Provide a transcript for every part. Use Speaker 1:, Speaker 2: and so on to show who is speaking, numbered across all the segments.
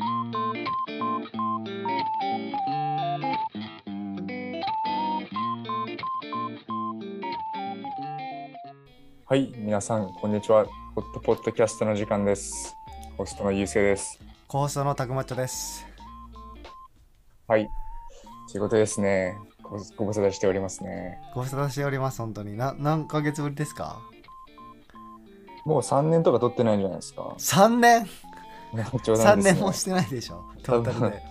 Speaker 1: はい、皆さん、こんにちは。ホットポッドキャストの時間です。ホストのゆうせいです。
Speaker 2: コーストのたくまっちょです。
Speaker 1: はい。仕事ですね。ごご無沙汰しておりますね。
Speaker 2: ご無沙汰しております、本当に。な何ヶ月ぶりですか？
Speaker 1: もう3年とか取ってないんじゃないですか。
Speaker 2: ?3 年？
Speaker 1: 冗
Speaker 2: !3
Speaker 1: 談です、ね。
Speaker 2: 年もしてないでしょ、トータルで。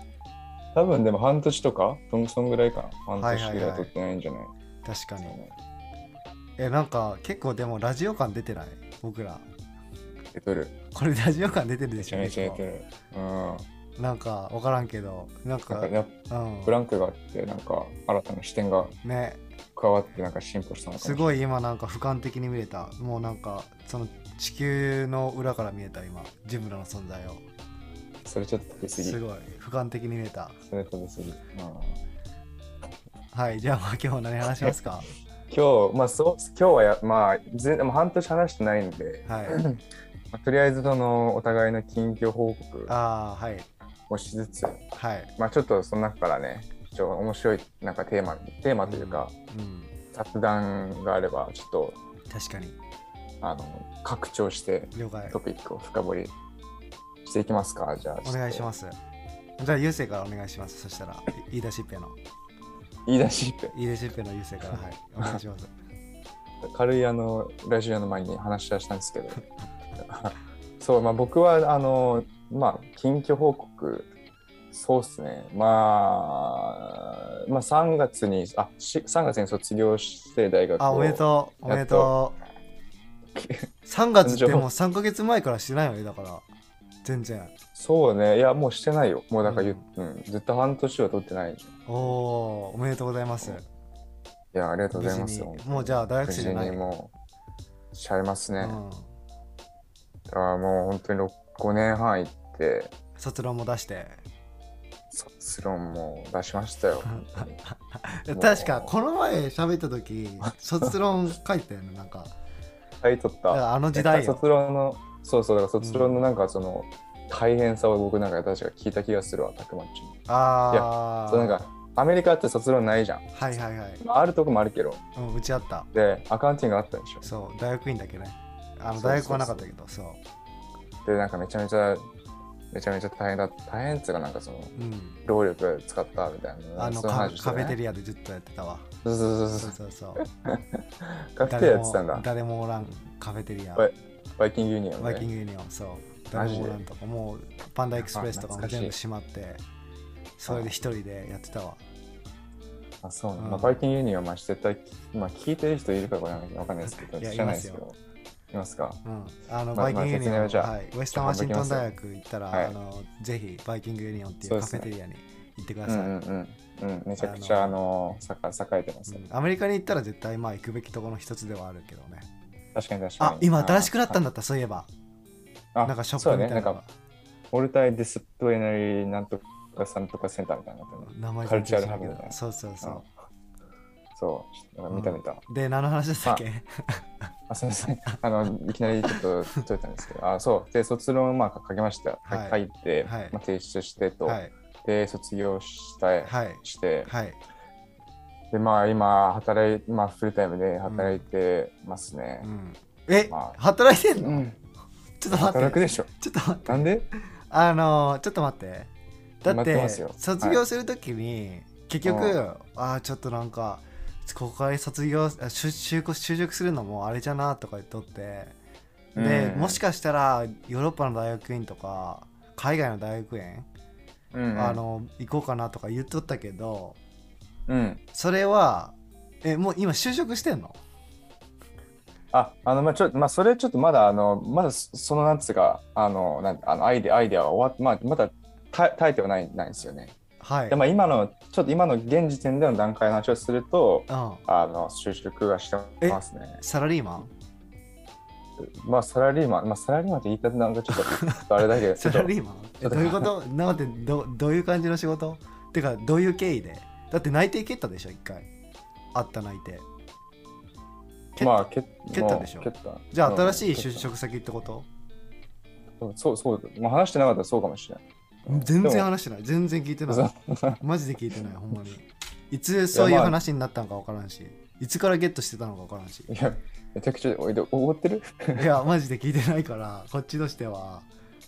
Speaker 1: 多分でも半年とか、そんぐらいかな。半
Speaker 2: はいはいはい
Speaker 1: 年ぐらい取ってないんじゃない、
Speaker 2: 確かに。え、なんか結構でもラジオ感出てない？僕ら。
Speaker 1: 出てる。
Speaker 2: これラジオ感出てるでしょ
Speaker 1: めちゃめちゃ出
Speaker 2: 結
Speaker 1: てる。うん。
Speaker 2: 構なんかわからんけど、なん
Speaker 1: なん
Speaker 2: か、うん
Speaker 1: ブ。ランクがあって、なんか新たな視点が
Speaker 2: ね、
Speaker 1: 加わって、なんか進歩したのか。
Speaker 2: すごい今なんか俯瞰的に見れた。もうなんか、その地球の裏から見えた今、自分らの存在を。
Speaker 1: それちょっと出過ぎ。
Speaker 2: すごい俯瞰的に見えた。
Speaker 1: それと出過ぎ。うん
Speaker 2: はい、じゃあまあ今日何話しますか？
Speaker 1: 今日、まあそう、今日はや、まあ、ぜもう半年話してないんで、
Speaker 2: はい。
Speaker 1: まあとりあえずそのお互いの近況報告
Speaker 2: ああ、はい。
Speaker 1: をしつつ、
Speaker 2: はい。
Speaker 1: まあちょっとその中からね、ちょ面白いなんかテーマ、テーマというか、
Speaker 2: うん。
Speaker 1: 雑談があれば、ちょっと
Speaker 2: 確かに。
Speaker 1: あの拡張してト。ピックを深掘りしていきますか？じゃあ、。
Speaker 2: お願いしますす。じゃあ、ゆうせいからお願いします。そしたら、い言い出しっぺの。
Speaker 1: 言い出しっぺ。
Speaker 2: 言い出しっぺのゆうせいから、はい。お願いします。
Speaker 1: 軽いあのラジオの前に話はしたんですけど そうまあ僕はあのまあ近況報告そうっすねまあまあ3月にあし3月に卒業して大学を
Speaker 2: あ、おめでとう。おめでとう。3月ってもう 3ヶ月前からしてないよね、だから。全然。
Speaker 1: そうねいやもうしてないよもうだから言う、うんずっと半年は取ってない
Speaker 2: おおー、おめでとうございます。
Speaker 1: いやありがとうございます
Speaker 2: もうじゃあ大学生じゃない
Speaker 1: もうしちゃいますね、
Speaker 2: うん。
Speaker 1: だからもう本当に6 5年半行って
Speaker 2: 卒論も出して。
Speaker 1: 卒論も出しましたよ
Speaker 2: 確か、この前喋った時、卒論書いてたよね、なんか。
Speaker 1: はい、取った。
Speaker 2: あの時代よ。
Speaker 1: 卒論の、そうそう、だから卒論のなんかその、大変さを僕なんか確か聞いた気がするわ、たくまっちに。
Speaker 2: ああ。
Speaker 1: そうなんか、アメリカって卒論ないじゃん。
Speaker 2: はいはいはい。
Speaker 1: まああるとこもあるけど。
Speaker 2: うん、うちあった。
Speaker 1: で、 accounting あったでしょ。
Speaker 2: そう、大学院だけね。あの大学はなかったけど、そう。
Speaker 1: で、なんかめちゃめちゃ、めちゃめちゃ大変だ大変っつうかなんかその、
Speaker 2: うん。
Speaker 1: 労力使ったみたいな。
Speaker 2: あの
Speaker 1: ね
Speaker 2: カフェテリアでずっとやってたわ。
Speaker 1: そうそうそう
Speaker 2: そ
Speaker 1: そうう。
Speaker 2: そうそう。
Speaker 1: カフェテリアやってたんだ。
Speaker 2: 誰もおらんカフェテリア。
Speaker 1: Viking Union バイキンね。
Speaker 2: グユニオン、そう。誰もおらんとか、もう Panda Express とかも全部閉まって、それで一人でやってたわ。
Speaker 1: あ、そうね。
Speaker 2: うん
Speaker 1: まあ、バイキングユニオン、まあ、絶対、まあ、聞いてる人いるかわかんないですけど、知らないですけど。いますか
Speaker 2: うん、あの
Speaker 1: まあ Viking Union、
Speaker 2: はい、ウェスタンワシントン大学行ったら、
Speaker 1: はい
Speaker 2: あのぜひ Viking Union っていうカフェテリアに行ってください。
Speaker 1: うんうんうん。うん、めちゃくちゃ、あ
Speaker 2: あ
Speaker 1: の、栄栄えてますね。
Speaker 2: うんアメリカに行ったら絶対まあ行くべきところの一つではあるけどね。
Speaker 1: 確かに確かに。
Speaker 2: あ、今新しくなったん
Speaker 1: だ。
Speaker 2: だった、そういえば。
Speaker 1: あ
Speaker 2: なんかショッ。プみたいなのが
Speaker 1: なんか、オルタイディスプレイナリーなんとかさんとかセンターみたいな。
Speaker 2: 名前
Speaker 1: カルチャー
Speaker 2: 全然知らんけど
Speaker 1: ハブみたいな
Speaker 2: そうそうそ
Speaker 1: うんそう、なんか見た見た。
Speaker 2: う。で、何の話でしたっけ？
Speaker 1: あ、すみません。あの、いきなりちょっと解いたんですけど、あ、そう。で、卒論をまあ書きました。
Speaker 2: はい
Speaker 1: 書いて、
Speaker 2: はい
Speaker 1: まあ、提出してと、
Speaker 2: はい。
Speaker 1: で、卒業した、
Speaker 2: はい。
Speaker 1: して、
Speaker 2: はい。
Speaker 1: で、まあ今、働い、まあフルタイムで働いてますね
Speaker 2: う。ん、え、
Speaker 1: まあ
Speaker 2: 働いてんの、
Speaker 1: うん。
Speaker 2: ちょっと待って。
Speaker 1: 働くでしょ。
Speaker 2: ちょっと待って。
Speaker 1: なんで？
Speaker 2: あのー、ちょっと待って。だって卒業するときに、結局、
Speaker 1: うん
Speaker 2: ああ、ちょっとなんか、ここから卒業、あ就職するのもあれじゃなとか言っとって、で、
Speaker 1: うん
Speaker 2: もしかしたらヨーロッパの大学院とか海外の大学院、
Speaker 1: うんうん
Speaker 2: あの行こうかなとか言っとったけど
Speaker 1: うん。
Speaker 2: それはえもう今就職してんの？
Speaker 1: あ、あの、まあちょっと、まあそれちょっとまだ、あの、まだそそのなんつうか、あの、なんあのアイデア、アイデアは終わっまあまだた耐えてはないないんですよね。
Speaker 2: はい。
Speaker 1: で、まあ今の、ちょっと今の現時点での段階の話をすると、
Speaker 2: うん、
Speaker 1: あの、就職はしてますね。
Speaker 2: サラリーマン？
Speaker 1: まあサラリーマン、まあサラリーマンって言い方なんかちょっと あれだけど、
Speaker 2: サラリーマン？えどういうこと？なんてどどういう感じの仕事？てかどういう経緯で？だって内定蹴ったでしょ一回。あった内定。
Speaker 1: まあ、蹴
Speaker 2: 蹴ったでしょ？
Speaker 1: 蹴った。
Speaker 2: じゃあ新しい就職先ってこと？
Speaker 1: たそうそう、まあ話してなかったらそうかもしれない。
Speaker 2: 全然話してない。全然聞いてな
Speaker 1: そ
Speaker 2: いう。マジで聞いてないほんまに。いつそういう話になったのか分からんし。いつからゲットしてたのか分からんし。
Speaker 1: いや、めちゃくちゃ、おいで、おごってる？
Speaker 2: いやマジで聞いてないからこっちとしては。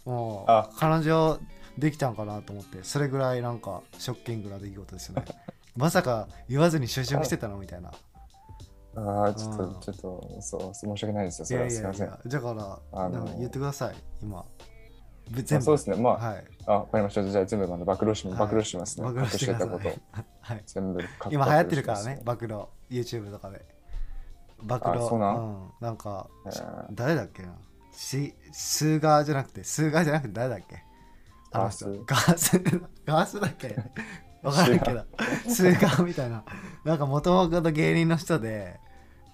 Speaker 2: もう
Speaker 1: あ。
Speaker 2: 彼女できたんかなと思って。それぐらいなんかショッキングな出来事ですね。まさか言わずに就職してたのみたいな。
Speaker 1: ああ、ちょっ
Speaker 2: うん。
Speaker 1: と、ちょっと、そう、申し訳ないですよ。それは。すみません。
Speaker 2: だから言ってください今全部。
Speaker 1: あそうですね。まあ、
Speaker 2: はい。
Speaker 1: あ、わかりました。じゃあ全部まだ暴露し、
Speaker 2: はい。
Speaker 1: 暴露しますね。
Speaker 2: 暴露して
Speaker 1: たこと。
Speaker 2: はい。
Speaker 1: 全部
Speaker 2: 今流行ってるからね
Speaker 1: バ
Speaker 2: 暴露。YouTube とかで。暴露。
Speaker 1: あそうなん？
Speaker 2: ん、なんか
Speaker 1: えー。
Speaker 2: 誰だっけな？しスーガーじゃなくてスーガーじゃなくて誰だっけ？あの人。ガース？ガース？だっけ？わからんけど。スーガーみたいな。なんかもともと芸人の人で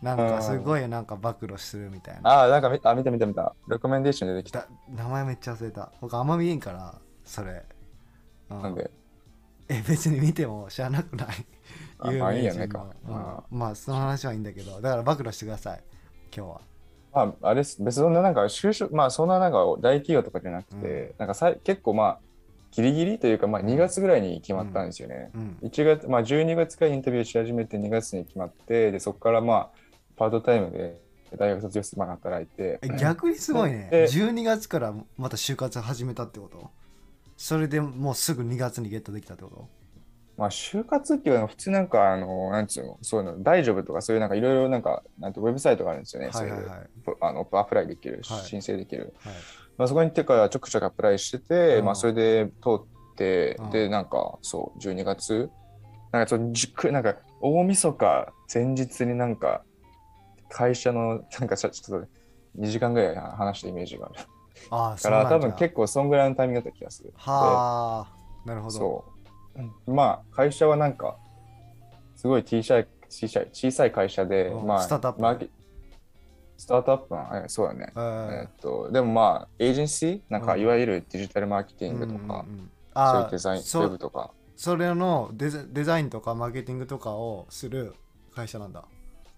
Speaker 2: なんかすごいなんか暴露するみたいな。
Speaker 1: ああ、なんか見あ見た見た見た。レコメンデーション出てきた。
Speaker 2: だ名前めっちゃ忘れた。僕あんま見えんからそれ、うん。
Speaker 1: なんで、
Speaker 2: え別に見ても知らなくない？
Speaker 1: あ
Speaker 2: 有
Speaker 1: まあいいよねか
Speaker 2: うん。
Speaker 1: あ
Speaker 2: まあその話はいいんだけど。だから暴露してください。今日は。
Speaker 1: まあ、あれです。別にそんななんか就職、まあそんななんか大企業とかじゃなくて、なんかさい結構まあ、ギリギリというか、まあ2月ぐらいに決まったんですよね。
Speaker 2: うん。
Speaker 1: 1月、まあ12月からインタビューし始めて2月に決まって、で、そこからまあ、パートタイムで大学卒業してまあ働いて、
Speaker 2: え逆にすごいね。
Speaker 1: で
Speaker 2: 12月からまた就活始めたってこと？それでもうすぐ2月にゲットできたってこと？
Speaker 1: まあ、就活っていうのは普通なんか、あの、なんつうの、そういうの、大丈夫とか、そういうなんかいろいろなんか、なんてウェブサイトがあるんですよね。
Speaker 2: はいはい
Speaker 1: あのアプライできる、
Speaker 2: はい。
Speaker 1: 申請できる。
Speaker 2: はい。
Speaker 1: まあ、そこに行ってからちょくちょくアプライしてて、
Speaker 2: うん。
Speaker 1: まあ、それで通って、
Speaker 2: うん。
Speaker 1: で、なんか、そう、12月、なんかちょっとじっくり、なんか、大晦日前日になんか、会社の、なんかちょっと2時間ぐらい話したイメージがある。
Speaker 2: ああ
Speaker 1: だから多分
Speaker 2: 構
Speaker 1: 結構そんぐらいのタイミングだった気がする。
Speaker 2: はあなるほど。
Speaker 1: でそう。まあ、会社はなんか、すごい小さい、小さい、小さい会社で、
Speaker 2: うん
Speaker 1: まあ、
Speaker 2: スタートアップ。
Speaker 1: マーケスタートアップは、えそうだね。
Speaker 2: え
Speaker 1: っと、でもまあ、エージェンシー？なんか、
Speaker 2: うん。
Speaker 1: いわゆるデジタルマーケティングとか、
Speaker 2: うんうんうん。
Speaker 1: そうい
Speaker 2: あ
Speaker 1: うデザイン、ウ
Speaker 2: そ
Speaker 1: ェブとか、
Speaker 2: それのデザデザインとかマーケティングとかをする会社なんだ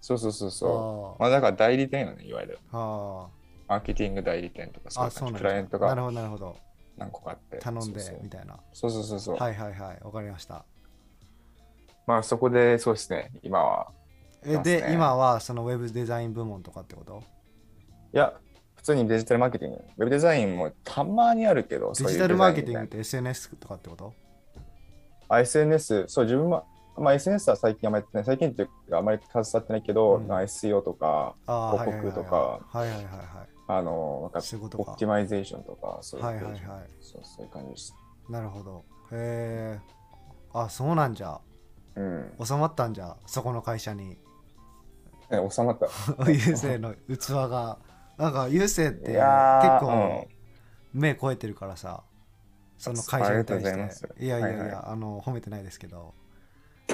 Speaker 1: そうそうそうそ
Speaker 2: あ
Speaker 1: う。まあ、だから代理店よね、いわゆる。マーケティング代理店とか、そういう感じ
Speaker 2: ああそうなん
Speaker 1: クライアントが
Speaker 2: だなるほどなるほど。
Speaker 1: 何個かあって。
Speaker 2: 頼んで
Speaker 1: そうそう。
Speaker 2: みたいな。
Speaker 1: そうそうそうそう。
Speaker 2: はいはいはい。わかりました。
Speaker 1: まあ、そこで、そうですね、今は。
Speaker 2: え
Speaker 1: ね。
Speaker 2: で今はそのウェブデザイン部門とかってこと？
Speaker 1: いや、普通にデジタルマーケティング、ウェブデザインもたまにあるけど、
Speaker 2: デジタルマーケティングっ
Speaker 1: グ
Speaker 2: て SNS とかってこと？
Speaker 1: あ SNS、そう、自分は、まあ、SNS は最近あんまりやってない、最近っていうかあんまり携わってないけど、
Speaker 2: うん。
Speaker 1: まあ SEO とか、広告とか
Speaker 2: はいはいはいはい。
Speaker 1: あの、なんか、オプティマイゼーションとか、そういう、
Speaker 2: はいはいはい。
Speaker 1: そうそういう感じです。
Speaker 2: なるほど。へえあそうなんじゃ。
Speaker 1: うん。
Speaker 2: 収まったんじゃそこの会社に。
Speaker 1: え収まった。
Speaker 2: 優勢の器が。なんか優勢って結構目超えてるからさその会社に対して。いやいやいや、
Speaker 1: はいはい。
Speaker 2: あの褒めてないですけど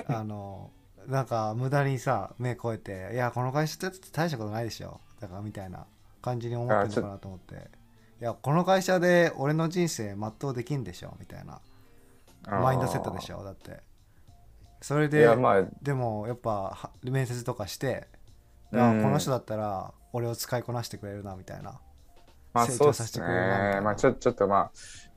Speaker 2: あのなんか無駄にさ目超えていやこの会社って大したことないでしょ。だからみたいな感じに思ってるのかなと思って。いやこの会社で俺の人生全うできんでしょ。みたいなマインドセットでし
Speaker 1: ょ。
Speaker 2: ょだって。それ
Speaker 1: い
Speaker 2: で
Speaker 1: や、まあ、
Speaker 2: でもやっぱは面接とかして、
Speaker 1: うん。
Speaker 2: あこの人だったら俺を使いこなしてくれるなみたいな。
Speaker 1: まあ、
Speaker 2: 成
Speaker 1: そうです
Speaker 2: 長させてくれるなみたい
Speaker 1: ね。
Speaker 2: な。
Speaker 1: まあ、ちょちょっとまあ、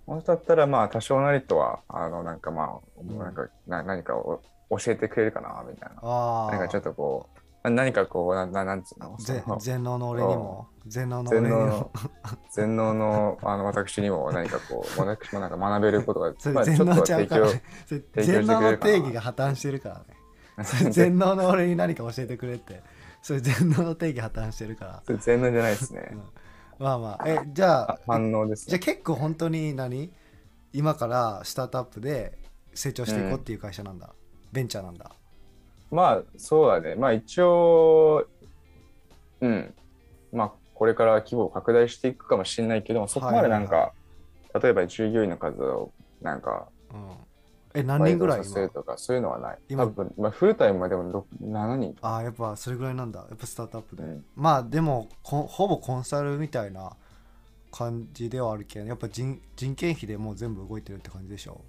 Speaker 1: 本当だったら、まあ、多少なりとは、あの、なんかまあ、
Speaker 2: ん
Speaker 1: なんか、な何かを教えてくれるかな、みたいな。なんかちょっとこう、何かこう、なななんつうの、
Speaker 2: 全能の俺にも。全能の俺
Speaker 1: 全能
Speaker 2: にも
Speaker 1: の、全能のあの私にも何かこう、私もなんか学べることが、
Speaker 2: そ
Speaker 1: まあ、ちょっと
Speaker 2: れ全能ちゃう
Speaker 1: 提供
Speaker 2: 全能の定義が破綻してるからね。全能の俺に何か教えてくれって。それ全能の定義破綻してるから、
Speaker 1: それ全能じゃないですね。
Speaker 2: う。ん。まあまあ。えじゃ
Speaker 1: あ
Speaker 2: あ
Speaker 1: 反応ですね。
Speaker 2: じゃあ結構本当に何？今からスタートアップで成長していこうっていう会社なんだ、ベンチャーなんだ。
Speaker 1: まあ、そうだね。まあ、一応、うん。まあ、これから規模を拡大していくかもしれないけども、そこまでなんか、
Speaker 2: は
Speaker 1: 例えば従業員の数を、なんか、
Speaker 2: うん。え何人ぐらい
Speaker 1: る
Speaker 2: 今
Speaker 1: とか、そういうのはない。
Speaker 2: 今？
Speaker 1: 多分、まあ、フルタイムはでもろく7人。
Speaker 2: ああやっぱそれぐらいなんだ。やっぱスタートアップで、
Speaker 1: うん。
Speaker 2: まあでもこほぼコンサルみたいな感じではあるけどやっぱ人人件費でもう全部動いてるって感じでしょ？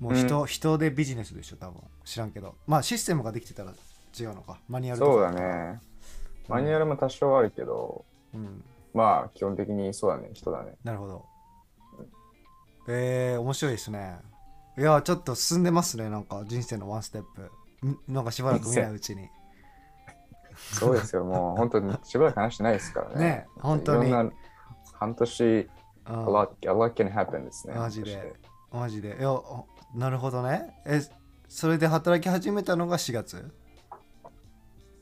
Speaker 2: もう人,、人でビジネスでしょ多分。知らんけど。まあシステムができてたら違うのか。マニュアルとか。
Speaker 1: そうだね。マニュアルも多少あるけど、
Speaker 2: うん。
Speaker 1: まあ、基本的にそうだね、人だね。
Speaker 2: なるほど。えー、面白いですね。いやちょっと進んでますねなんか人生のワンステップ。んなんかしばらく見ないうちに。
Speaker 1: そうですよ、もう。本当にしばらく話してないですからね。
Speaker 2: ね本当に。
Speaker 1: 半年、
Speaker 2: う
Speaker 1: a
Speaker 2: ん
Speaker 1: lot, a lot can happen ですね。
Speaker 2: マジで。マジで。いやおなるほどね。えそれで働き始めたのが4月？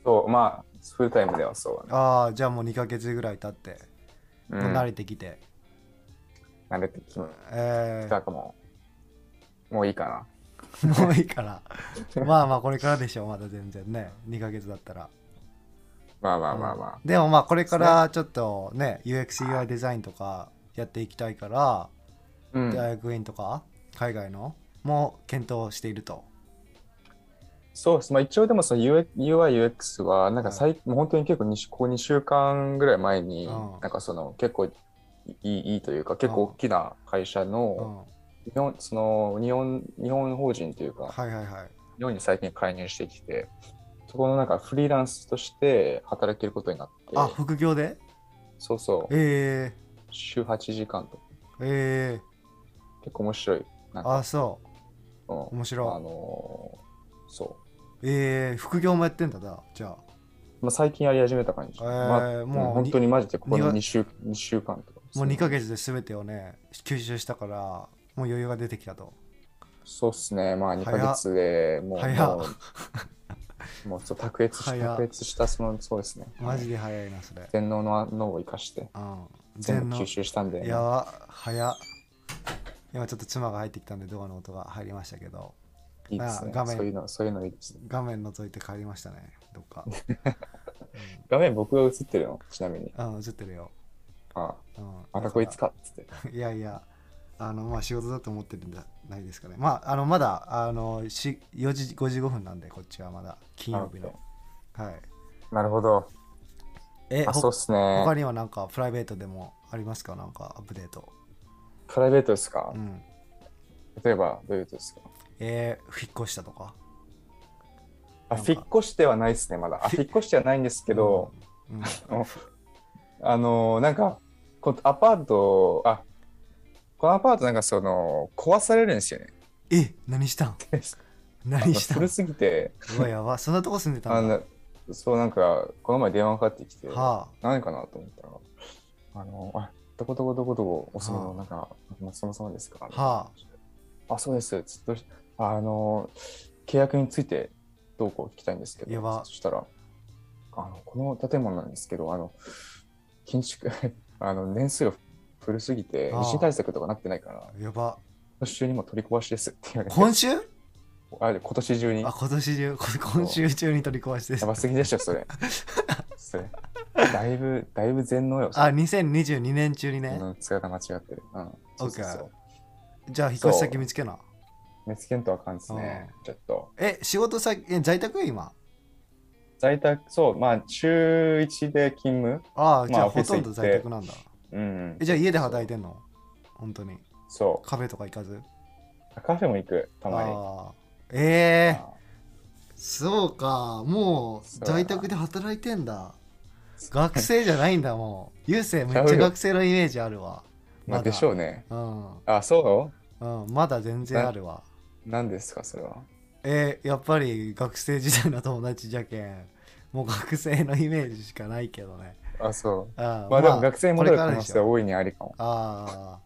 Speaker 1: そう、まあ、フルタイムではそうだね。
Speaker 2: ああじゃあもう2ヶ月ぐらい経って、
Speaker 1: う、
Speaker 2: ん。慣れてきて。
Speaker 1: 慣れてき
Speaker 2: え
Speaker 1: たかも。もういいかな。
Speaker 2: ー、もういいから。まあまあこれからでしょうまだ全然ね。2ヶ月だったら。
Speaker 1: まあまあまあまあ。
Speaker 2: でもまあこれからちょっとね UXUI デザインとかやっていきたいから、
Speaker 1: うん、
Speaker 2: 大学院とか海外のも検討していると。
Speaker 1: そうです。まあ一応でもその UI、UX は、なんか最、もう本当に結構にここ2週間ぐらい前に、
Speaker 2: うん。
Speaker 1: なんかその結構いいいいというか、結構大きな会社
Speaker 2: うん。
Speaker 1: の、日本その日本日本法人というか、
Speaker 2: はいはいはい。
Speaker 1: 日本に最近介入してきて、そこのなんかフリーランスとして働けることになって、
Speaker 2: あ副業で？
Speaker 1: そうそう、
Speaker 2: え
Speaker 1: 週8時間と、
Speaker 2: ー、え
Speaker 1: 結構面白い。
Speaker 2: あそ
Speaker 1: うん。
Speaker 2: う面白い。
Speaker 1: あのーそう。
Speaker 2: えー、副業もやってんだなじゃあ。
Speaker 1: まあ、最近やり始めた感じ。
Speaker 2: えー
Speaker 1: まあ、
Speaker 2: もう
Speaker 1: 本当にマジでこの
Speaker 2: にが
Speaker 1: 2週 ,2 週間とか。
Speaker 2: もう2ヶ月で全てをね吸収したからもう余裕が出てきたと。
Speaker 1: そうっすね。まあ2ヶ月でもう、
Speaker 2: 早っ。
Speaker 1: もうもうそう卓越し
Speaker 2: 早っ。
Speaker 1: 卓越したその、そうですね。
Speaker 2: マジで早いなそれ。
Speaker 1: 全能の脳を生かして
Speaker 2: うん。
Speaker 1: 全部
Speaker 2: の
Speaker 1: 吸収したんで、
Speaker 2: やば。早っ今ちょっと妻が入ってきたんでドアの音が入りましたけど。
Speaker 1: いいですね。
Speaker 2: あ画。面。
Speaker 1: そういうの、そういうのいいですね。
Speaker 2: 画面覗いて帰りましたね。どっか。
Speaker 1: 画面僕が映ってるの？ちなみに。
Speaker 2: うん、うん、映ってるよ、
Speaker 1: あ
Speaker 2: うん、
Speaker 1: またこいつか？っつって。
Speaker 2: いやいや。あのまあ仕事だと思ってるんじゃないですかね。まああのまだあのし4時55分なんでこっちはまだ。金曜日の。はい。
Speaker 1: なるほど。
Speaker 2: え
Speaker 1: あ、そうっすね。
Speaker 2: 他。にはなんかプライベートでもありますか？なんかアップデート
Speaker 1: プライベートですか？
Speaker 2: うん。
Speaker 1: 例えば、どういうことですか？
Speaker 2: えー、引っ越したとか？
Speaker 1: あ、引っ越してはないですね、まだ。あ、引っ越してはないんですけど、
Speaker 2: うん、うん。
Speaker 1: あのーなんかこアパートあこのアパートなんかその壊されるんですよね。
Speaker 2: え何したん？
Speaker 1: あ
Speaker 2: 何したん？
Speaker 1: の古すぎて。
Speaker 2: うわやば。そんなとこ住んでた
Speaker 1: あ
Speaker 2: んだ。
Speaker 1: のそうなんかこの前電話かかってきて、
Speaker 2: は
Speaker 1: 何かなと思ったらあのあどこどこどこどこお住みの
Speaker 2: はあ
Speaker 1: なんかそもそもですか、
Speaker 2: は
Speaker 1: ああそうですつどうしあの契約についてどうこう聞きたいんですけどそしたらあのこの建物なんですけどあの建築あの年数が古すぎて地震対策とかなってないから
Speaker 2: やば
Speaker 1: 今年中にも取り壊しですって言われて
Speaker 2: 今週
Speaker 1: あ今年中に
Speaker 2: あ今年中今週中に取り壊しです
Speaker 1: やばすぎでしょそれそれだいぶだいぶ全能よそ
Speaker 2: あ
Speaker 1: れ
Speaker 2: 2022年中にね、
Speaker 1: うん使い方間違ってる。うん。そうそうそう。
Speaker 2: OK じゃあ引っ越し先見つけな。
Speaker 1: 見つけんとあかんですねちょっと。
Speaker 2: え仕事先え在宅？今。
Speaker 1: 在宅そう。まあ週1で勤務。
Speaker 2: ああじゃあほとんど在宅なんだ。
Speaker 1: うん
Speaker 2: えじゃあ家で働いてんの？本当に。
Speaker 1: そ
Speaker 2: カフェとか行かず？
Speaker 1: うカフェも行く。たまに。
Speaker 2: ああええ
Speaker 1: あ
Speaker 2: そうか。もう在宅で働いてんだ学生じゃないんだもう。優勢めっ
Speaker 1: ちゃ
Speaker 2: 学生のイメージあるわ。ま
Speaker 1: でしょうね。
Speaker 2: うん、
Speaker 1: あそ
Speaker 2: う？ん、まだ全然あるわ。
Speaker 1: う何ですかそれは？
Speaker 2: えーやっぱり学生時代の友達じゃけんもう学生のイメージしかないけどね。
Speaker 1: あそう。
Speaker 2: あー
Speaker 1: まあでも学生に戻る可能性は大いにありかも。
Speaker 2: あ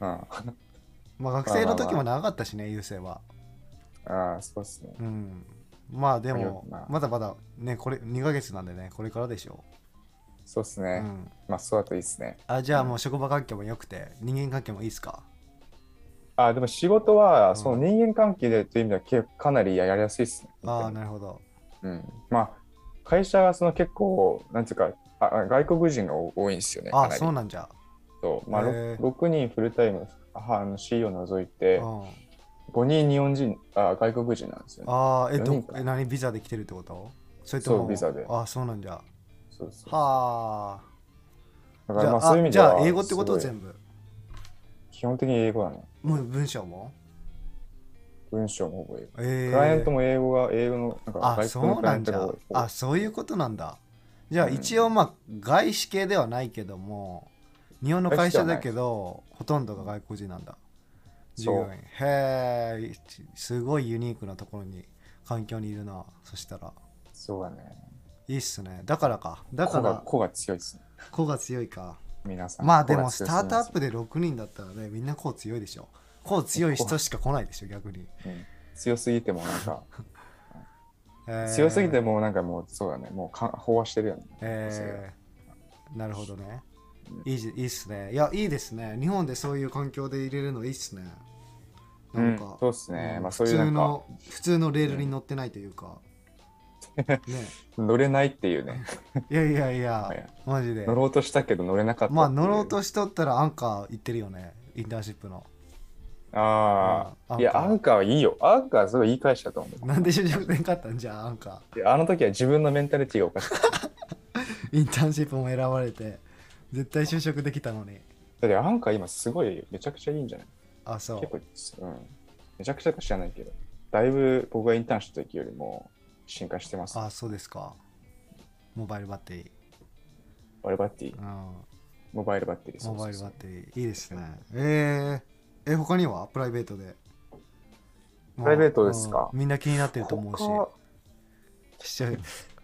Speaker 1: うん。
Speaker 2: あ まあ学生の時も長かったしね優勢は。
Speaker 1: ああそうっすね。
Speaker 2: うん。まあでも
Speaker 1: まあ
Speaker 2: まだまだねこれ2ヶ月なんでねこれからでしょう、
Speaker 1: そうっすね。
Speaker 2: ん、
Speaker 1: まあそうだといいっすね。
Speaker 2: あじゃあもう職場環境も良くて人間関係もいいっすか？
Speaker 1: あでも仕事
Speaker 2: うん。
Speaker 1: はその人間関係でという意味ではかなりやりやすいっすね。
Speaker 2: ああなるほど。
Speaker 1: うん。まあ会社はその結構なんていうかああ外国人が多いんですよね
Speaker 2: あそうなんじゃ。
Speaker 1: そう。まあ、
Speaker 2: へー。
Speaker 1: 6, 人フルタイムああの CEO を除いて
Speaker 2: うん。
Speaker 1: 5人日本人あ外国人なんですよね。
Speaker 2: ああえっとえ何？ビザで来てるってこと？それとも？
Speaker 1: そうビザで。
Speaker 2: あそうなんじゃ
Speaker 1: そうそう
Speaker 2: はあ。
Speaker 1: だから
Speaker 2: じゃあ
Speaker 1: まあそういう意味では
Speaker 2: あじゃあ英語ってこと全部？
Speaker 1: 基本的に英語だね。
Speaker 2: もう文章も？
Speaker 1: 文章もほぼ英語
Speaker 2: えー、
Speaker 1: クライアントも英語が英語のなんか
Speaker 2: あ
Speaker 1: 外国のクライアン
Speaker 2: そうなんじゃ
Speaker 1: トが多い。
Speaker 2: あそういうことなんだ。じゃあ
Speaker 1: うん。
Speaker 2: 一応まあ外資系ではないけども日本の会社だけどほとんどが外国人なんだ。従業員。へえすごいユニークなところに環境にいるなそしたら。
Speaker 1: そうだね。
Speaker 2: いいっすね。だからか。だから。
Speaker 1: 子が強いですね。
Speaker 2: 子が強いか。
Speaker 1: 皆さん。
Speaker 2: まあでもスタートアップで6人だったらねみんなこう強いでしょ。こう強い人しか来ないでしょ逆に、
Speaker 1: うん。強すぎてもなんか、
Speaker 2: えー。
Speaker 1: 強すぎてもなんかもうそうだね。もうか飽和してるよね。
Speaker 2: えー。なるほどね。
Speaker 1: うん。
Speaker 2: いいじいいっすね。いやいいですね。日本でそういう環境で入れるのいいっすね。
Speaker 1: う
Speaker 2: なんん。か、
Speaker 1: そうですね。
Speaker 2: うん
Speaker 1: まあそういう
Speaker 2: 普通の普通のレールに乗ってないというか、ね
Speaker 1: 乗れないっていうね。
Speaker 2: いやいやいや
Speaker 1: はい
Speaker 2: マジで
Speaker 1: 乗ろうとしたけど乗れなかった。
Speaker 2: まあ乗ろうとしとったらアンカー行ってるよねインターンシップの
Speaker 1: ああ、
Speaker 2: うん
Speaker 1: いや、アンカーはいいよ。アンカーはすごいいい会社だと思う。
Speaker 2: なんで就職でんかったんじゃあアンカ
Speaker 1: いやあの時は自分のメンタリティがおかしかった。
Speaker 2: ーインターンシップも選ばれて絶対就職できたのに
Speaker 1: だってアンカー今すごいめちゃくちゃいいんじゃない？
Speaker 2: あそう
Speaker 1: 結構、うん。めちゃくちゃか知らないけど、だいぶ僕がインターンした時よりも進化してます。
Speaker 2: あそうですか。モバイルバッテリー。
Speaker 1: モバイルバッテリー、
Speaker 2: うん。
Speaker 1: モバイルバッテリー。
Speaker 2: モバイルバッ
Speaker 1: リ
Speaker 2: テリー。いいですね。えー、え他には？プライベートで。
Speaker 1: プライベートですか？
Speaker 2: うん。みんな気になってると思うし。
Speaker 1: 他？
Speaker 2: しちゃう。
Speaker 1: い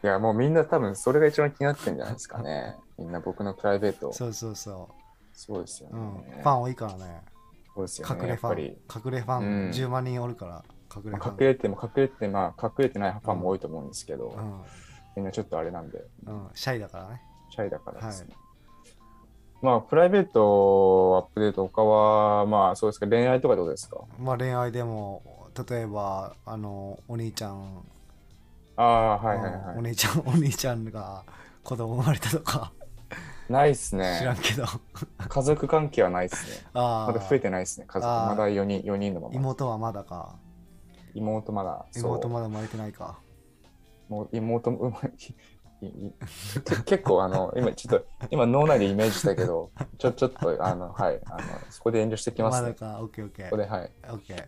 Speaker 1: や、もうみんな多分それが一番気になってるんじゃないですかね。みんな僕のプライベート。
Speaker 2: そうそうそ
Speaker 1: そうですよ
Speaker 2: う、うん、
Speaker 1: ね。
Speaker 2: ファン多いからね。
Speaker 1: そうですよね。
Speaker 2: 隠れファン。隠れファン
Speaker 1: うん。
Speaker 2: 10万人おるから隠れ
Speaker 1: 隠れても隠れて、まあ隠れてないファンも多いと思うんですけど、
Speaker 2: うん。
Speaker 1: みんなちょっとあれなんで、
Speaker 2: うん、シャイだからね。
Speaker 1: シャイだからですね。まあ、プライベートアップデート、他は、まあ、そうですか、恋愛とかどうですか？
Speaker 2: まあ恋愛でも例えばあのお兄ちゃん、
Speaker 1: ああ、はいはいはい。
Speaker 2: 兄ちゃん お兄ちゃんが子供生まれたとか。
Speaker 1: ないっす
Speaker 2: 知らん
Speaker 1: ね。
Speaker 2: けど。
Speaker 1: 家族関係はないっすね。
Speaker 2: あ
Speaker 1: まだ増えてないっすね、家族。まだ4人 ,4 人のまま。
Speaker 2: 妹はまだか
Speaker 1: 妹まだ、
Speaker 2: 妹まだ生まれてないか。
Speaker 1: もう妹もうまい。いいけ結構あの 今ちょっと今脳内でイメージしたけどちょちょっとあのはいあのそこで遠慮してきますね。
Speaker 2: まだか。オッケーオッケー。
Speaker 1: ここではい。
Speaker 2: オッケー。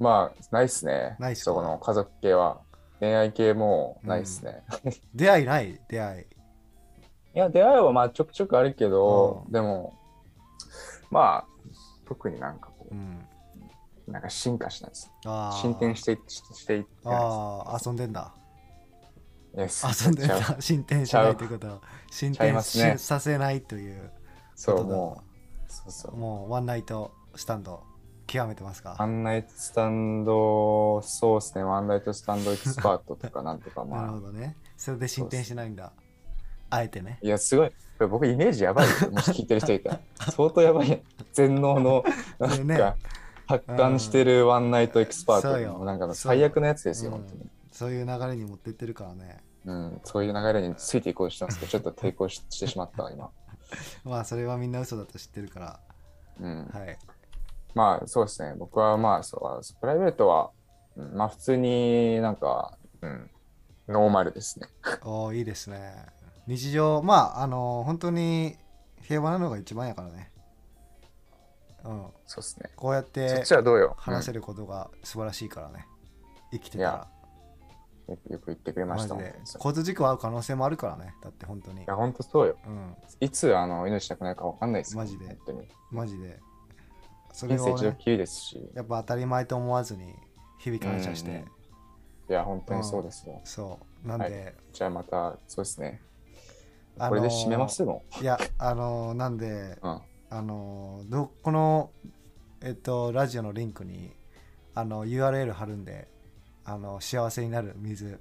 Speaker 1: まあないっすね。
Speaker 2: ないっすか？
Speaker 1: そこの家族系は。恋愛系もないっすね、
Speaker 2: 出会いない？出会い。
Speaker 1: いや出会いはまあちょくちょくあるけど、
Speaker 2: うん。
Speaker 1: でもまあ特になんかこ
Speaker 2: うん。
Speaker 1: うなんか進化しないです進展していししていってない
Speaker 2: ああ遊んでんだ。遊んでんだ。進展しないってこと。は進展し、
Speaker 1: ね。
Speaker 2: させないという
Speaker 1: そうもう。そうそう。
Speaker 2: もう one night stand 極めてますか？
Speaker 1: ワンナイトスタンド、そうですね、 one night stand expert とかなんとか、
Speaker 2: なる
Speaker 1: まあ。
Speaker 2: ほどね。それで進展しないんだ。あえてね。
Speaker 1: いや、すごい。僕、イメージやばいよ。もし聞いてる人いたら。相当やばい。全能の、なんか、
Speaker 2: ね
Speaker 1: 発汗してるワンナイトエキスパート。
Speaker 2: そうよ
Speaker 1: もうなんか最悪のやつですよ、
Speaker 2: うん
Speaker 1: 本当に。
Speaker 2: そういう流れに持ってってるからね
Speaker 1: うん、そういう流れについていこうとしたんですけど、ちょっと抵抗ししてしまったわ、今。
Speaker 2: まあそれはみんな嘘だと知ってるから
Speaker 1: うん。
Speaker 2: はい
Speaker 1: まあ、そうですね。僕はまあ、そう、プライベートは、うんまあ、普通になんか、うん、ノーマルですね。
Speaker 2: おーいいですね日常まああの本当に平和なのが一番やからねうん
Speaker 1: そうですね。
Speaker 2: こうやっ
Speaker 1: そってちはどうよ。
Speaker 2: 話せ
Speaker 1: る、
Speaker 2: ることが素晴らしいからね生きてたら
Speaker 1: よくよく言ってくれました。
Speaker 2: マジで
Speaker 1: 本当に
Speaker 2: 交通事故合う可能性もあるからねだって本当に
Speaker 1: いや、本当そうよ。
Speaker 2: うん
Speaker 1: いつあの命なくなるかわかんないですよ
Speaker 2: マジで
Speaker 1: 本当に。
Speaker 2: マジでそれをね
Speaker 1: きりですし、
Speaker 2: やっぱ当たり前と思わずに日々感謝して、
Speaker 1: うんうんいや、本当にそうですよ。
Speaker 2: そうなんで、
Speaker 1: じゃあまた、そうですね。
Speaker 2: あのー
Speaker 1: これで締めますも
Speaker 2: いやあのーなんで
Speaker 1: ん。うん。
Speaker 2: あのーどこのえっとラジオのリンクにあの URL 貼るんであの幸せになる水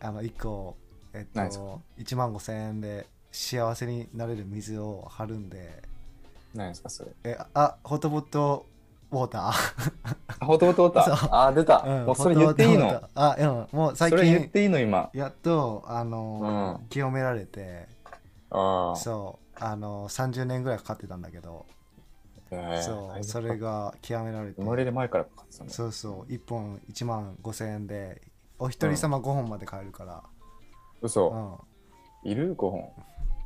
Speaker 2: あの1個えっと1万5000円で幸せになれる水を貼るんで
Speaker 1: 何ですか、それ。
Speaker 2: えあホットボットウォーター？
Speaker 1: あ、ホトボトウォータ
Speaker 2: そう
Speaker 1: ー。あ、出た。
Speaker 2: うん
Speaker 1: もうそれ言っていいの？
Speaker 2: あうんもう最
Speaker 1: それ言っ
Speaker 2: 近
Speaker 1: ていいの、今？
Speaker 2: やっとあのー
Speaker 1: うん
Speaker 2: 清められて
Speaker 1: ああ。
Speaker 2: そうあのー30年ぐらいかかってたんだけど
Speaker 1: えー
Speaker 2: そうそれ。が極められて
Speaker 1: 生まれる前からかかってたんだ。
Speaker 2: そうそう1本1万5000円でお一人様5本まで買えるから、う
Speaker 1: 嘘。
Speaker 2: ん
Speaker 1: いる ?5 本。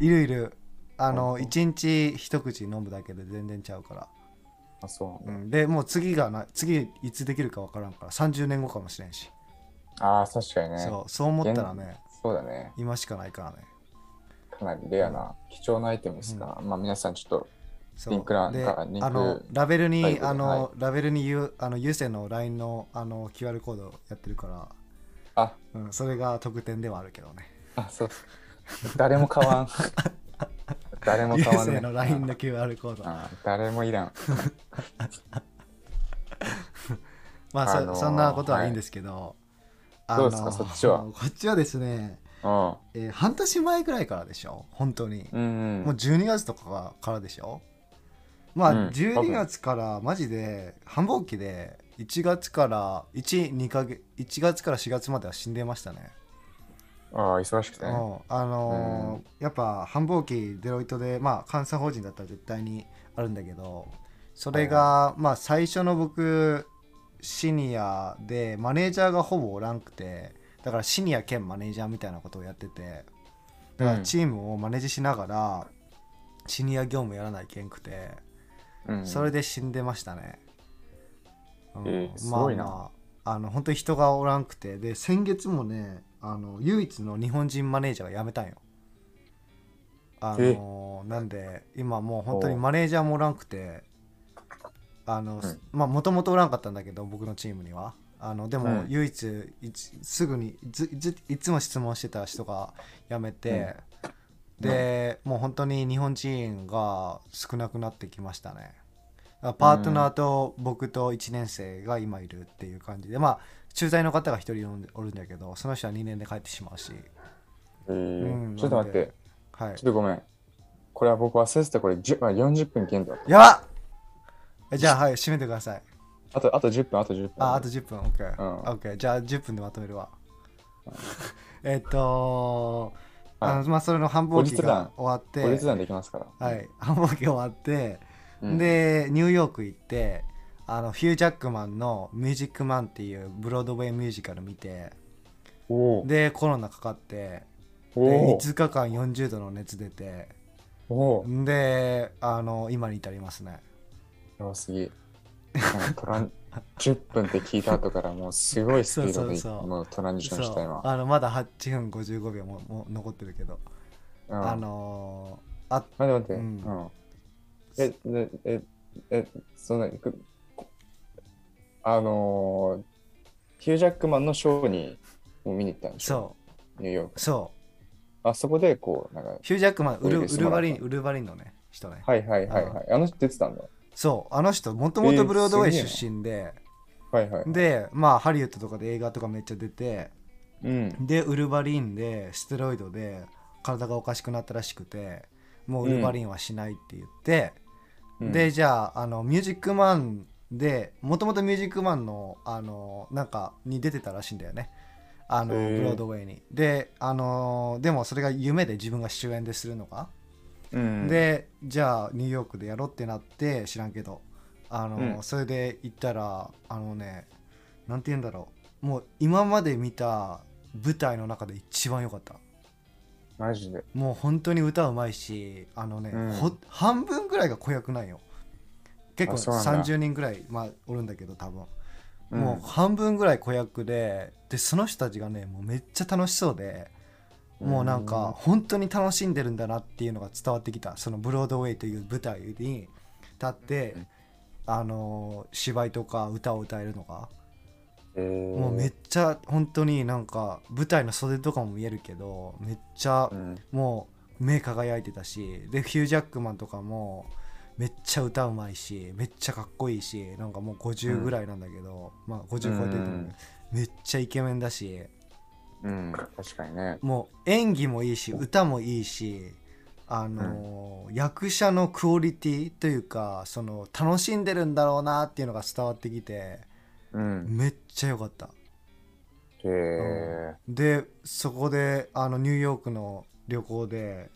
Speaker 2: いるいるあの
Speaker 1: うん
Speaker 2: 1日一口飲むだけで全然ちゃうから、
Speaker 1: あ、そう
Speaker 2: う。
Speaker 1: ん、
Speaker 2: でもう次がな次いつできるか分からんから30年後かもしれんし、
Speaker 1: ああ、確かにね。
Speaker 2: そうそう思ったらね
Speaker 1: そうだね。
Speaker 2: 今しかないからね
Speaker 1: かなりレアな、貴重なアイテムですが、まあ皆さんちょっと
Speaker 2: そう
Speaker 1: リンク欄
Speaker 2: であのラベルに、
Speaker 1: ライブで
Speaker 2: あの、ラベルにゆあの有線の LINE のあの QR コードやってるから、
Speaker 1: あ
Speaker 2: うん、それが特典ではあるけどね
Speaker 1: あそう誰も買わん誰も買わんね
Speaker 2: 線の LINE の QR コード
Speaker 1: あ誰もいらん
Speaker 2: まあそ,、
Speaker 1: あのー
Speaker 2: そんなことはいいんですけど、あの
Speaker 1: どうですかそっちは
Speaker 2: こっちはですね、えー半年前ぐらいからでしょ？本当に、
Speaker 1: うん
Speaker 2: もう12月とかからでしょ？まあ、
Speaker 1: うん。
Speaker 2: 12月からマジで繁忙期で1月から12ヶ月1月から4月までは死んでましたね。
Speaker 1: ああ忙しくて
Speaker 2: あのーやっぱ繁忙期デロイトでまあ監査法人だったら絶対にあるんだけどそれが、まあ最初の僕シニアでマネージャーがほぼおらんくてだからシニア兼マネージャーみたいなことをやっててだから
Speaker 1: うん。
Speaker 2: チームをマネージしながらシニア業務やらないけんくて、
Speaker 1: うん。
Speaker 2: それで死んでましたね、うん。
Speaker 1: えーすごいな。
Speaker 2: まあまああの本当に人がおらんくて。で先月もねあの唯一の日本人マネージャーが辞めたんよ。あのなんで今もう本当にマネージャーもおらんくてあの、
Speaker 1: うん。
Speaker 2: まあもともとおらんかったんだけど僕のチームにはあのでも
Speaker 1: うん
Speaker 2: 唯一いつすぐにずずいつも質問してた人が辞めて、で、もう本当に日本人が少なくなってきましたね。パートナーと僕と1年生が今いるっていう感じでまあ駐在の方が1人おるんだけどその人は2年で帰ってしまうし。
Speaker 1: えー。
Speaker 2: うん
Speaker 1: ちょっと待って。
Speaker 2: はい。
Speaker 1: ちょっとごめん。これは僕忘れてた。これ10あ40分限度だ。っ！た
Speaker 2: やばじゃあはい閉めてください
Speaker 1: あとあと10分あと10分。
Speaker 2: ああと10分。OK、
Speaker 1: うん。
Speaker 2: OK じゃあ10分でまとめるわ。えっとあのまあそれの繁忙期が終わって。
Speaker 1: 後日談できますから。
Speaker 2: はい。繁忙期終わって
Speaker 1: うん。
Speaker 2: でニューヨーク行ってあのヒュー・ジャックマンの「ミュージックマン」っていうブロードウェイミュージカル見てでコロナかかって
Speaker 1: お
Speaker 2: で
Speaker 1: ー
Speaker 2: 5日間40度の熱出てであの今に至りますね。
Speaker 1: やばすぎトラン10分って聞いた後からもうすごいスピードでトランジションした今。
Speaker 2: あのまだ8分55秒ももう残ってるけど、
Speaker 1: うん。
Speaker 2: あのーあ
Speaker 1: 待って待って、
Speaker 2: う
Speaker 1: うん。んえでええそんなくあのーヒュージャックマンのショーにもう見に行ったんでしょ？
Speaker 2: そ
Speaker 1: ニューヨーク。
Speaker 2: うそう。
Speaker 1: あそこでこうなんか
Speaker 2: ヒュー・ジャックマンウルウ
Speaker 1: ル
Speaker 2: バリンウルバリンのね人ね。
Speaker 1: はいはいはいはい。あの人出てたんだ
Speaker 2: そうあの人もともとブロードウェイ出身で、
Speaker 1: はいはい。
Speaker 2: でまあハリウッドとかで映画とかめっちゃ出て。
Speaker 1: うん。
Speaker 2: でウルバリンでステロイドで体がおかしくなったらしくてもうウルバリンはしないって言って、
Speaker 1: うん。
Speaker 2: でじゃああのミュージックマンでもともとミュージックマンのあのなんかに出てたらしいんだよね。あのブロードウェイに。であのでもそれが夢で自分が主演でするのが、
Speaker 1: うん。
Speaker 2: でじゃあニューヨークでやろうってなって知らんけどあの、
Speaker 1: うん。
Speaker 2: それで行ったらあのねなんて言うんだろう。もう今まで見た舞台の中で一番良かった。
Speaker 1: マジで。
Speaker 2: もう本当に歌うまいしあのね、
Speaker 1: うん。
Speaker 2: ほ半分ぐらいが子役なんよ。結構
Speaker 1: あそうなんだ。
Speaker 2: 30人ぐらい、まあ、おるんだけど多分、
Speaker 1: うん。
Speaker 2: もう半分ぐらい子役ででその人たちがねもうめっちゃ楽しそうでもうなんか本当に楽しんでるんだなっていうのが伝わってきた。そのブロードウェイという舞台に立って、
Speaker 1: うん
Speaker 2: あの芝居とか歌を歌えるのが、
Speaker 1: えー。
Speaker 2: もうめっちゃ本当になんか舞台の袖とかも見えるけどめっちゃ
Speaker 1: うん。
Speaker 2: もう目輝いてたしでヒュー・ジャックマンとかもめっちゃ歌うまいしめっちゃかっこいいしなんかもう50ぐらいなんだけど、まあ50超えてるめっちゃイケメンだし
Speaker 1: うん確かにね。
Speaker 2: もう演技もいいし歌もいいしあのー役者のクオリティというかその楽しんでるんだろうなっていうのが伝わってきて
Speaker 1: うん。
Speaker 2: めっちゃ良かった。
Speaker 1: へえ
Speaker 2: でそこであのニューヨークの旅行で、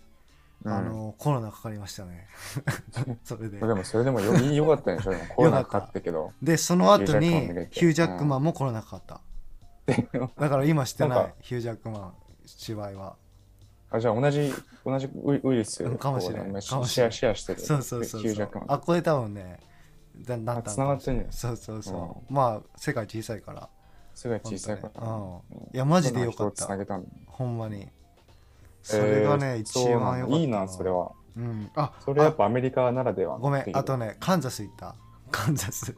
Speaker 2: あのコロナかかりましたね。それで。
Speaker 1: でもそれでもよよかったんでしょ？コロナかかったけど。
Speaker 2: でその後に
Speaker 1: ヒュージャックマンだけって。
Speaker 2: ヒュー・ジャックマンもコロナかかった、だから今してないヒュー・ジャックマン芝居は。
Speaker 1: あじゃあ同じ同じウイルス
Speaker 2: かもしれん
Speaker 1: こうね
Speaker 2: かもしれん
Speaker 1: シェアシェアしてる。
Speaker 2: そうそうそうそう。あこれ多分ねだなった
Speaker 1: あ繋がってんね
Speaker 2: そうそうそう、まあ世界小さいから。
Speaker 1: すごい小さいから。
Speaker 2: 本当に。うん。いやマジでよかった。ほんまに。それがね、
Speaker 1: えー
Speaker 2: 一番よかった
Speaker 1: いいなそれは。
Speaker 2: うん。あ
Speaker 1: それやっぱアメリカならでは
Speaker 2: あごめん。あと
Speaker 1: ね
Speaker 2: ねカンザス行った。カンザス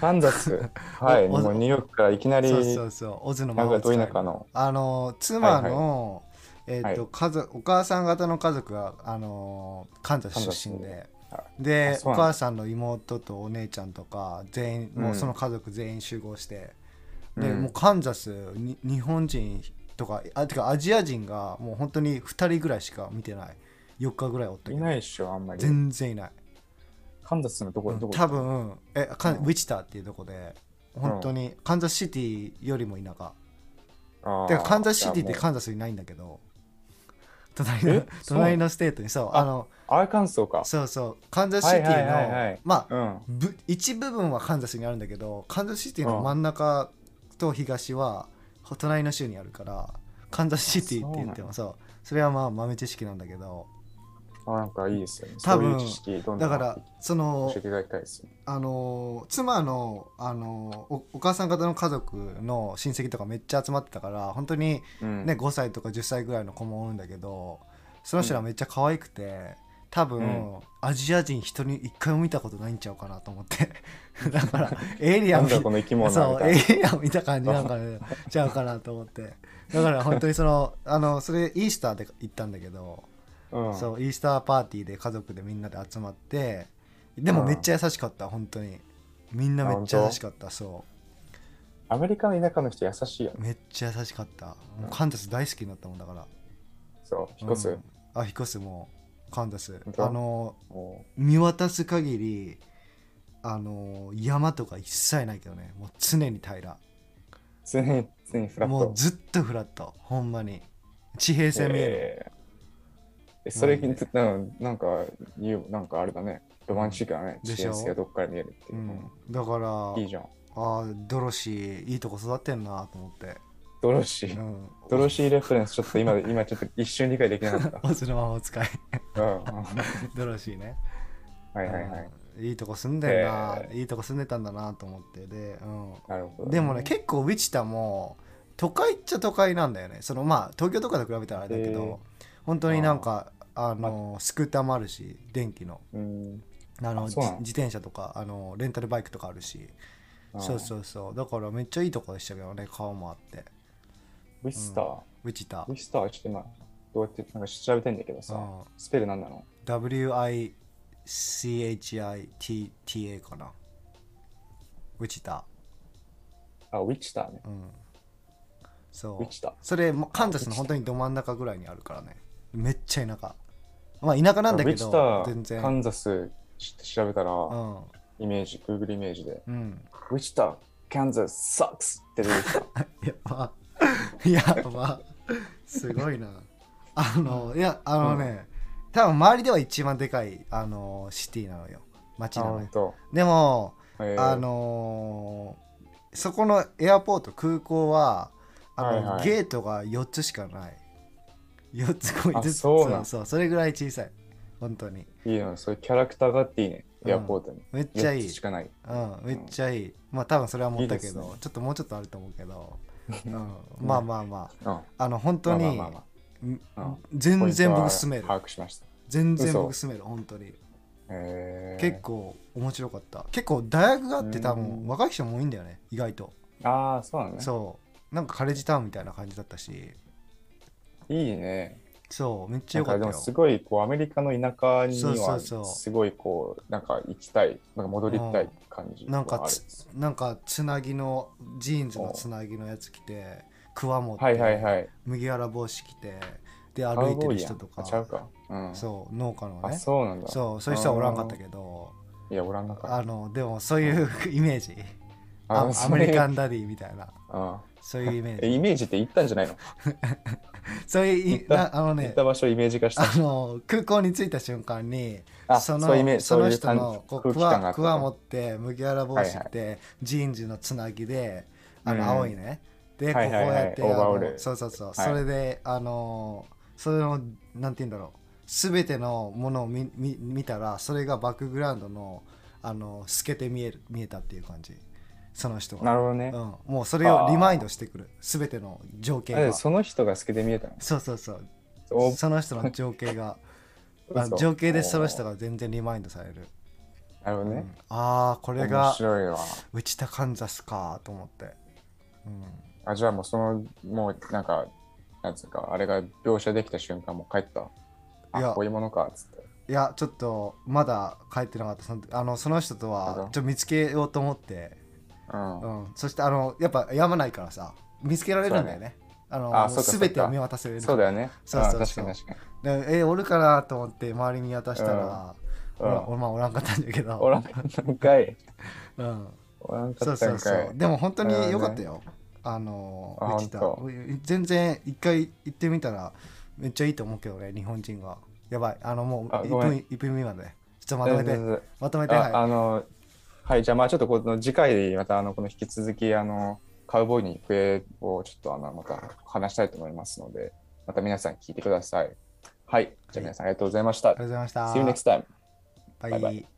Speaker 1: カンザス。はい。
Speaker 2: お
Speaker 1: もうニューヨークからいきなり
Speaker 2: そうそうそう。オズの魔法使いあの妻の、えーと
Speaker 1: はい。
Speaker 2: 家族お母さん方の家族があのカンザス出身で。
Speaker 1: あ
Speaker 2: でお母さんの妹とお姉ちゃんとか全員、もうその家族全員集合して。で、
Speaker 1: うん。
Speaker 2: もうカンザスに日本人とかあてかアジア人がもう本当に2人ぐらいしか見てない。4日ぐらいおったけど。
Speaker 1: いないっしょあんまり。
Speaker 2: 全然いない
Speaker 1: カンザスのどこどこ
Speaker 2: 多分えカン
Speaker 1: うん。
Speaker 2: ウィチターっていうとこで本当にカンザスシティよりも田舎。
Speaker 1: あー
Speaker 2: てかカンザスシティってカンザスにないんだけど 隣の隣の state にそうあの
Speaker 1: うアーカンソーか？
Speaker 2: そうそうカンザスシティのまあ
Speaker 1: うん。
Speaker 2: ぶ一部分はカンザスにあるんだけどカンザスシティの真ん中と東は隣の州にあるからカンザスシティって言ってもそう。それはまあ豆知識なんだけど
Speaker 1: あなんかいいですよね。
Speaker 2: 多分だからその
Speaker 1: 教えていただきたいですね。
Speaker 2: あの妻のあのおお母さん方の家族の親戚とかめっちゃ集まってたから本当に
Speaker 1: うん。
Speaker 2: ね、5歳とか10歳ぐらいの子もおるんだけどその人らめっちゃ可愛くて多分、
Speaker 1: うん。
Speaker 2: アジア人人に一回も見たことないんちゃうかなと思って。だからエイリアン見
Speaker 1: この生き物は
Speaker 2: そうエイリアン見た感じなんかね ちゃうかなと思って。だから本当にそのあのそれイースターで行ったんだけど、
Speaker 1: うん。
Speaker 2: そうイースターパーティーで家族でみんなで集まってでもめっちゃ優しかった本当に。みんなめっちゃ優しかったそ
Speaker 1: アメリカの田舎の人優しいよ
Speaker 2: めっちゃ優しかった。もうカンザス大好きになったもんだから。
Speaker 1: そう引っ越す、
Speaker 2: うん。あ引っ越すもうカンザス。あの
Speaker 1: も
Speaker 2: 見渡す限りあの山とか一切ないけどね。もう常に平ら。
Speaker 1: う常に常にフラット。
Speaker 2: もうずっとフラット。ほんまに。地平線見える、
Speaker 1: えーえそれ
Speaker 2: マジで？
Speaker 1: なんなんか言うなんかあれだね。ロマンチックだね。地平線がどっから見えるっていう。う、
Speaker 2: ん、だから
Speaker 1: いいじゃん。
Speaker 2: あードロシーいいとこ育ってんなと思って、
Speaker 1: ドロシー、
Speaker 2: うん、
Speaker 1: ドロシーレフェレンスちょっと今 今ちょっと一瞬理解できなかった。
Speaker 2: オズの魔法使い。ドロシーね。
Speaker 1: はいはいはい。
Speaker 2: うん。いいとこ住んでんな、
Speaker 1: へ
Speaker 2: いいとこ住んでたんだなと思って。で、うん、
Speaker 1: なるほど
Speaker 2: でもね結構ウィチタも都会っちゃ都会なんだよね。そのまあ東京とかと比べたらあれだけど、本当になんかあのスクーターもあるし電気の。
Speaker 1: うん。
Speaker 2: あの自転車とかあのレンタルバイクとかあるし。そうそうそう。だからめっちゃいいとこでしたけどね川もあって。
Speaker 1: ウィスター、
Speaker 2: ウィチタ
Speaker 1: ウィスターはちょっと今どうやってなんか調べてんだけどさ、
Speaker 2: うん。
Speaker 1: スペルなんなの
Speaker 2: WICHITTA かな。ウィチタ
Speaker 1: あウィチターね。
Speaker 2: うん。そう。
Speaker 1: ウィチタ
Speaker 2: それもカンザスの本当にど真ん中ぐらいにあるからね。めっちゃ田舎まあ田舎なんだけ
Speaker 1: ウィチタ
Speaker 2: ど全
Speaker 1: ーカ
Speaker 2: 然
Speaker 1: ンザスし調べたら、
Speaker 2: うん。
Speaker 1: イメージ Google イメージで。
Speaker 2: うん。
Speaker 1: ウィチターカンザス sucks って出てきた。
Speaker 2: やば。やば。すごいな。あのいやあのね、多分周りでは一番でかいあのシティなのよ。街
Speaker 1: あ
Speaker 2: なのよでも
Speaker 1: えー。
Speaker 2: あのーそこのエアポート空港はあの、
Speaker 1: はいはい。
Speaker 2: ゲートが4つしかない4つこ
Speaker 1: あ
Speaker 2: 5つ
Speaker 1: そうなん。
Speaker 2: そうそれぐらい小さい。本当に。
Speaker 1: いいのそういうキャラクターがあっていいね
Speaker 2: うん。
Speaker 1: エアポートに、
Speaker 2: めっちゃいい。
Speaker 1: 4つしかない。
Speaker 2: うんめっちゃいい、まあ多分それは持ったけどちょっともうちょっとあると思うけど、うん、まあまあまあ。
Speaker 1: うん。
Speaker 2: あの本当に、全然僕住める。
Speaker 1: 把握しました。
Speaker 2: 全然
Speaker 1: 嘘
Speaker 2: 僕住める本当に。
Speaker 1: えー、
Speaker 2: 結構面白かった。結構大学があって多
Speaker 1: う
Speaker 2: 分
Speaker 1: ん
Speaker 2: 若い人も多いんだよね意外と。
Speaker 1: ああそうなのね。
Speaker 2: そう。なんかカレッジタウンみたいな感じだったし
Speaker 1: いいね。
Speaker 2: そうめっちゃ
Speaker 1: なんか
Speaker 2: ったよ。
Speaker 1: すごいこうアメリカの田舎には
Speaker 2: そうそう
Speaker 1: すごいこうなんか行きたいなんか戻りたい感じ
Speaker 2: なんか
Speaker 1: はある。
Speaker 2: つなんかつなぎのジーンズのつなぎのやつ着てクワ持って、
Speaker 1: はいはいはい。
Speaker 2: 麦わら帽子着てで歩いてる人とか。
Speaker 1: あちゃうか。うん。
Speaker 2: そう農家の
Speaker 1: あ
Speaker 2: ね
Speaker 1: そうなんだ。
Speaker 2: そうそういう人はおらんかったけど。
Speaker 1: いやおらんなかった。
Speaker 2: あのでもそういうイメージ。
Speaker 1: ういう。
Speaker 2: メリカンダディみたいな。
Speaker 1: あ
Speaker 2: そういうイメー
Speaker 1: え
Speaker 2: ジ
Speaker 1: イメージって行ったんじゃないの？
Speaker 2: そういうあのね
Speaker 1: 行った場所をイメージ化した。
Speaker 2: あの空港に着いた瞬間に
Speaker 1: あ
Speaker 2: その
Speaker 1: そ
Speaker 2: の人のこう
Speaker 1: 空
Speaker 2: クワクワ持って麦わら帽子着て、
Speaker 1: はい
Speaker 2: ジーンズのつなぎであの、
Speaker 1: うん。
Speaker 2: 青いね。で、
Speaker 1: はいはいはい。
Speaker 2: こうやって
Speaker 1: オーバー
Speaker 2: あの
Speaker 1: オール。
Speaker 2: そうそうそう、
Speaker 1: い。
Speaker 2: それであのそれのなんて言うんだろう。全てのものを見見見たらそれがバックグラウンドのあの透けて見える見えたっていう感じその人が
Speaker 1: なるほどね。
Speaker 2: うん、もうそれをリマインドしてくる。全ての情景が。
Speaker 1: あその人が好きで見えたの？
Speaker 2: そうそうそう。
Speaker 1: お。
Speaker 2: その人の情景が。
Speaker 1: 嘘。
Speaker 2: あの情景でその人が全然リマインドされる、
Speaker 1: なるほどね。
Speaker 2: うん、ああこれ
Speaker 1: 面
Speaker 2: が
Speaker 1: 白いわ。
Speaker 2: 内田カンザスかと思って、うん、
Speaker 1: あじゃあもうそのもうなんかなんつうかあれが描写できた瞬間もう帰った？
Speaker 2: いや。
Speaker 1: あこういうものかっつって。
Speaker 2: いやちょっとまだ帰ってなかった。そのあのその人とはちょっと見つけようと思って、
Speaker 1: うん、
Speaker 2: うん、そしてあのやっぱやまないからさ見つけられるんだよね。あの全てを見渡せる
Speaker 1: そうだよね。
Speaker 2: そうそうそう。
Speaker 1: あ確かに確かに。
Speaker 2: でえおるかなと思って周り見渡したら、
Speaker 1: うん。
Speaker 2: おらおまあおらんかったんだけど。
Speaker 1: おらんかったんかい。
Speaker 2: うん、
Speaker 1: おらんか
Speaker 2: そう
Speaker 1: ったんかい。
Speaker 2: そうそうでも本当に良かったよ、あの
Speaker 1: あ
Speaker 2: 内田
Speaker 1: 本
Speaker 2: 全然一回行ってみたらめっちゃいいと思うけどね日本人が。やばい。あのもう1
Speaker 1: あごめん。
Speaker 2: 分一分未満でちょっとまとめて。まとめてはい。
Speaker 1: ああのはいじゃあまあちょっとこの次回またあのこの引き続きあのカウボーイに笛をちょっとあのまた話したいと思いますのでまた皆さん聞いてください。はいじゃあ皆さんありがとうございました、
Speaker 2: ありがとうございました。
Speaker 1: See you next time バイバイ